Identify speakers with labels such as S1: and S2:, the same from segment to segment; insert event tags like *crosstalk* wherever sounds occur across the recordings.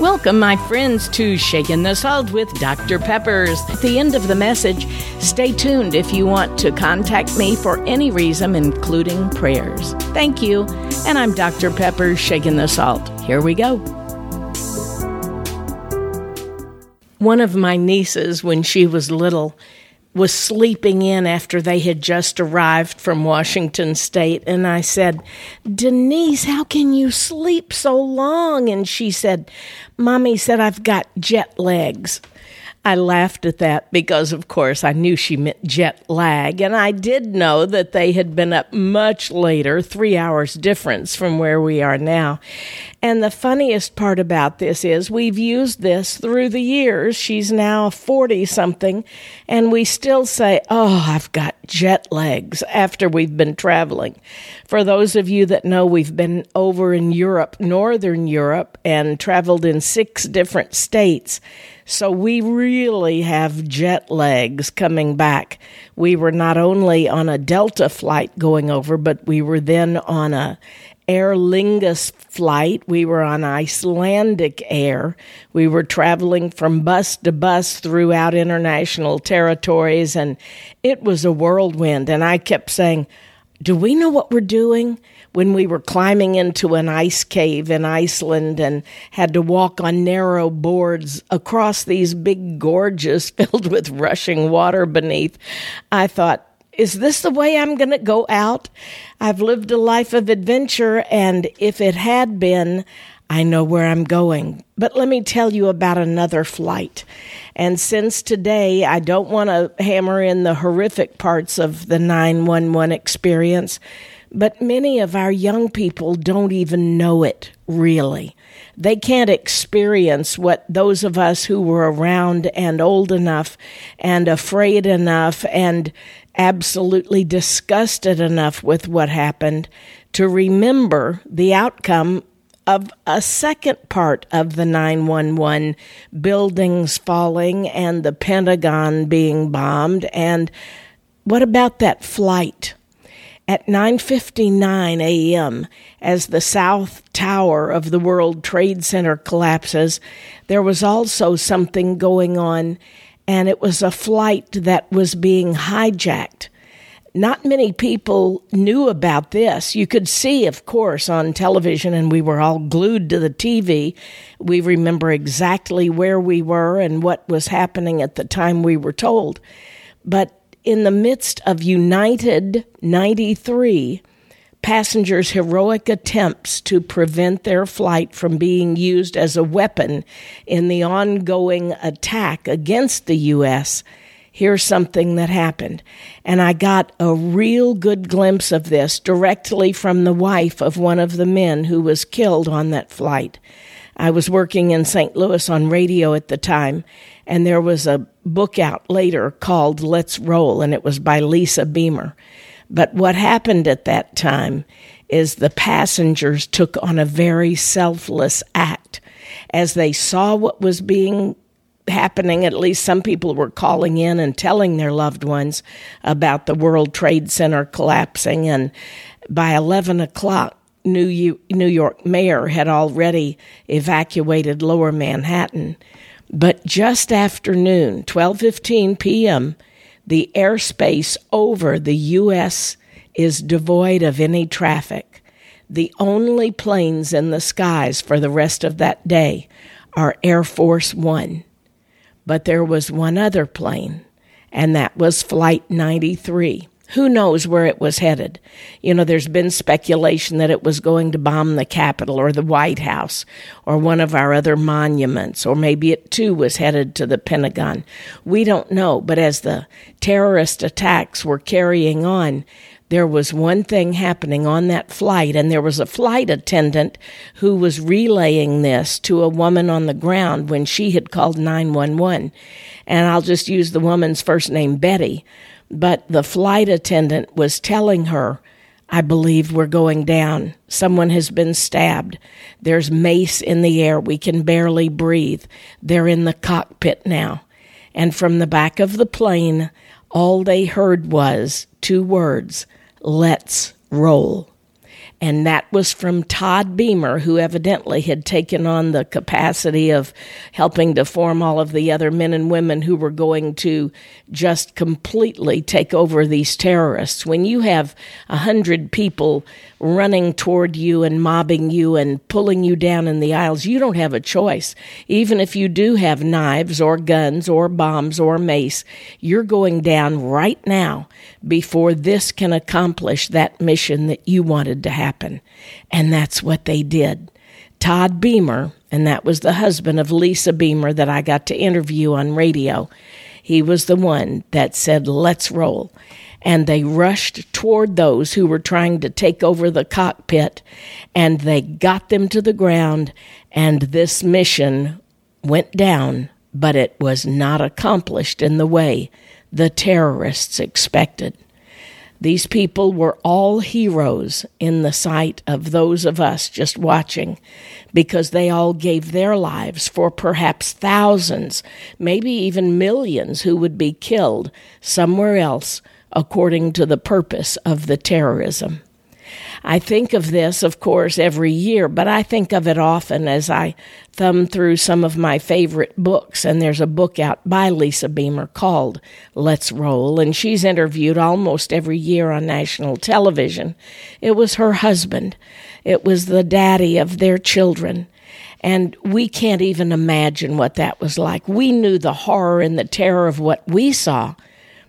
S1: Welcome, my friends, to Shaking the Salt with Dr. Peppers. At the end of the message, stay tuned if you want to contact me for any reason, including prayers. Thank you. And I'm Dr. Peppers, Shaking the Salt. Here we go. One of my nieces, when she was little, was sleeping in after they had just arrived from Washington State. And I said, Denise, how can you sleep so long? And she said, Mommy said, I've got jet legs. I laughed at that because, of course, I knew she meant jet lag, and I did know that they had been up much later, three hours difference from where we are now. And the funniest part about this is we've used this through the years. She's now 40 something, and we still say, Oh, I've got jet legs after we've been traveling. For those of you that know, we've been over in Europe, Northern Europe, and traveled in six different states. So we really have jet lags coming back. We were not only on a Delta flight going over, but we were then on a Aer Lingus flight. We were on Icelandic Air. We were traveling from bus to bus throughout international territories, and it was a whirlwind. And I kept saying, Do we know what we're doing? when we were climbing into an ice cave in Iceland and had to walk on narrow boards across these big gorges *laughs* filled with rushing water beneath, I thought, is this the way I'm going to go out? I've lived a life of adventure, and if it had been, I know where I'm going. But let me tell you about another flight. And since today, I don't want to hammer in the horrific parts of the 911 experience, but many of our young people don't even know it, really. They can't experience what those of us who were around and old enough and afraid enough and absolutely disgusted enough with what happened to remember the outcome of a second part of the 911 buildings falling and the Pentagon being bombed. And what about that flight? At 9:59 a.m., as the south tower of the World Trade Center collapses, there was also something going on and it was a flight that was being hijacked. Not many people knew about this. You could see, of course, on television, and we were all glued to the TV. We remember exactly where we were and what was happening at the time we were told. But in the midst of United 93, passengers' heroic attempts to prevent their flight from being used as a weapon in the ongoing attack against the U.S., here's something that happened. And I got a real good glimpse of this directly from the wife of one of the men who was killed on that flight. I was working in St. Louis on radio at the time, and there was a book out later called Let's Roll, and it was by Lisa Beamer. But what happened at that time is the passengers took on a very selfless act as they saw what was being happening at least some people were calling in and telling their loved ones about the world trade center collapsing and by 11 o'clock new, york mayor had already evacuated lower manhattan but just after noon, 12:15 p.m., the airspace over the US is devoid of any traffic. The only planes in the skies for the rest of that day are Air Force 1. But there was one other plane, and that was Flight 93. Who knows where it was headed? You know, there's been speculation that it was going to bomb the Capitol or the White House or one of our other monuments, or maybe it too was headed to the Pentagon. We don't know. But as the terrorist attacks were carrying on, there was one thing happening on that flight, and there was a flight attendant who was relaying this to a woman on the ground when she had called 911. And I'll just use the woman's first name, Betty but the flight attendant was telling her, I believe we're going down. Someone has been stabbed. There's mace in the air. We can barely breathe. They're in the cockpit now. And from the back of the plane, all they heard was two words let's roll. And that was from Todd Beamer, who evidently had taken on the capacity of helping to form all of the other men and women who were going to just completely take over these terrorists. When you have a hundred people running toward you and mobbing you and pulling you down in the aisles, you don't have a choice. Even if you do have knives or guns or bombs or mace, you're going down right now before this can accomplish that mission that you wanted to happen. And that's what they did. Todd Beamer, and that was the husband of Lisa Beamer that I got to interview on radio. He was the one that said, Let's roll and they rushed toward those who were trying to take over the cockpit and they got them to the ground and this mission went down but it was not accomplished in the way the terrorists expected these people were all heroes in the sight of those of us just watching because they all gave their lives for perhaps thousands, maybe even millions who would be killed somewhere else according to the purpose of the terrorism. I think of this, of course, every year, but I think of it often as I thumb through some of my favorite books. And there's a book out by Lisa Beamer called Let's Roll, and she's interviewed almost every year on national television. It was her husband, it was the daddy of their children. And we can't even imagine what that was like. We knew the horror and the terror of what we saw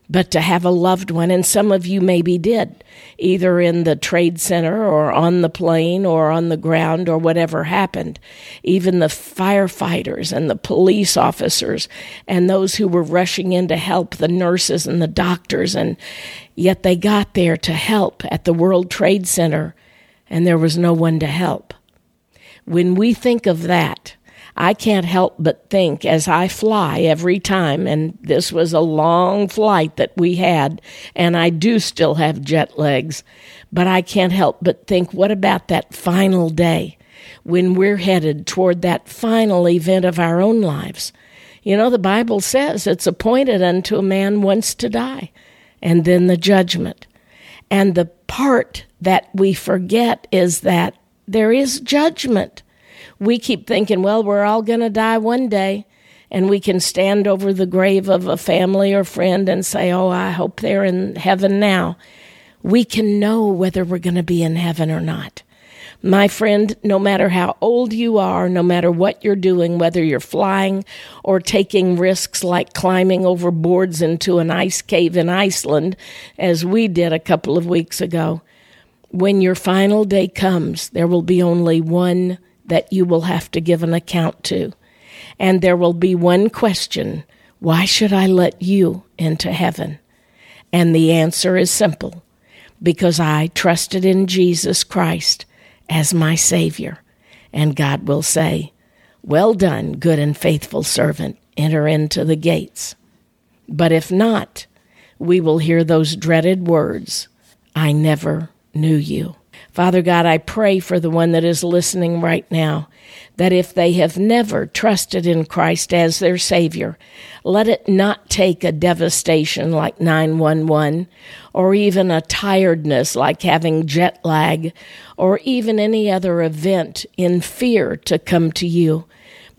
S1: but to have a loved one, and some of you maybe did, either in the trade center or on the plane or on the ground or whatever happened. Even the firefighters and the police officers and those who were rushing in to help, the nurses and the doctors, and yet they got there to help at the World Trade Center, and there was no one to help. When we think of that, I can't help but think as I fly every time, and this was a long flight that we had, and I do still have jet legs, but I can't help but think, what about that final day when we're headed toward that final event of our own lives? You know, the Bible says it's appointed unto a man once to die, and then the judgment. And the part that we forget is that there is judgment we keep thinking, well, we're all going to die one day. And we can stand over the grave of a family or friend and say, oh, I hope they're in heaven now. We can know whether we're going to be in heaven or not. My friend, no matter how old you are, no matter what you're doing, whether you're flying or taking risks like climbing over boards into an ice cave in Iceland, as we did a couple of weeks ago, when your final day comes, there will be only one that you will have to give an account to. And there will be one question Why should I let you into heaven? And the answer is simple because I trusted in Jesus Christ as my Savior. And God will say, Well done, good and faithful servant, enter into the gates. But if not, we will hear those dreaded words I never knew you. Father God, I pray for the one that is listening right now that if they have never trusted in Christ as their Savior, let it not take a devastation like 911 or even a tiredness like having jet lag or even any other event in fear to come to you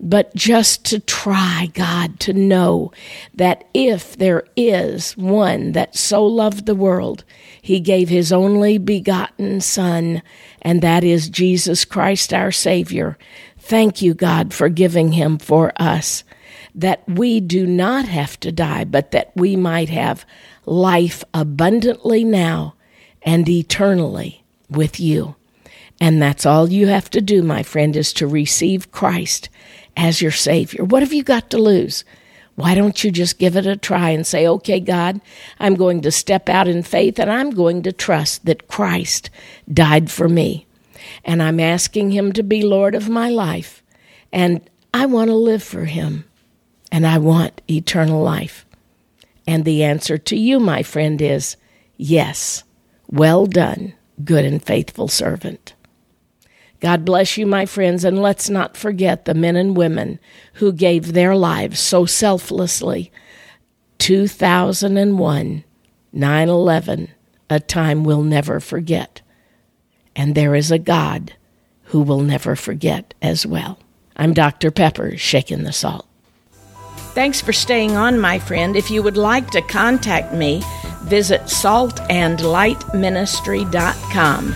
S1: but just to try, God, to know that if there is one that so loved the world, he gave his only begotten Son, and that is Jesus Christ our Savior. Thank you, God, for giving him for us, that we do not have to die, but that we might have life abundantly now and eternally with you. And that's all you have to do, my friend, is to receive Christ as your Savior. What have you got to lose? Why don't you just give it a try and say, okay, God, I'm going to step out in faith and I'm going to trust that Christ died for me. And I'm asking Him to be Lord of my life. And I want to live for Him. And I want eternal life. And the answer to you, my friend, is yes. Well done, good and faithful servant. God bless you, my friends, and let's not forget the men and women who gave their lives so selflessly. 2001, 9 11, a time we'll never forget. and there is a God who will never forget as well. I'm Dr. Pepper, shaking the salt. Thanks for staying on, my friend. If you would like to contact me, visit saltandlightministry.com.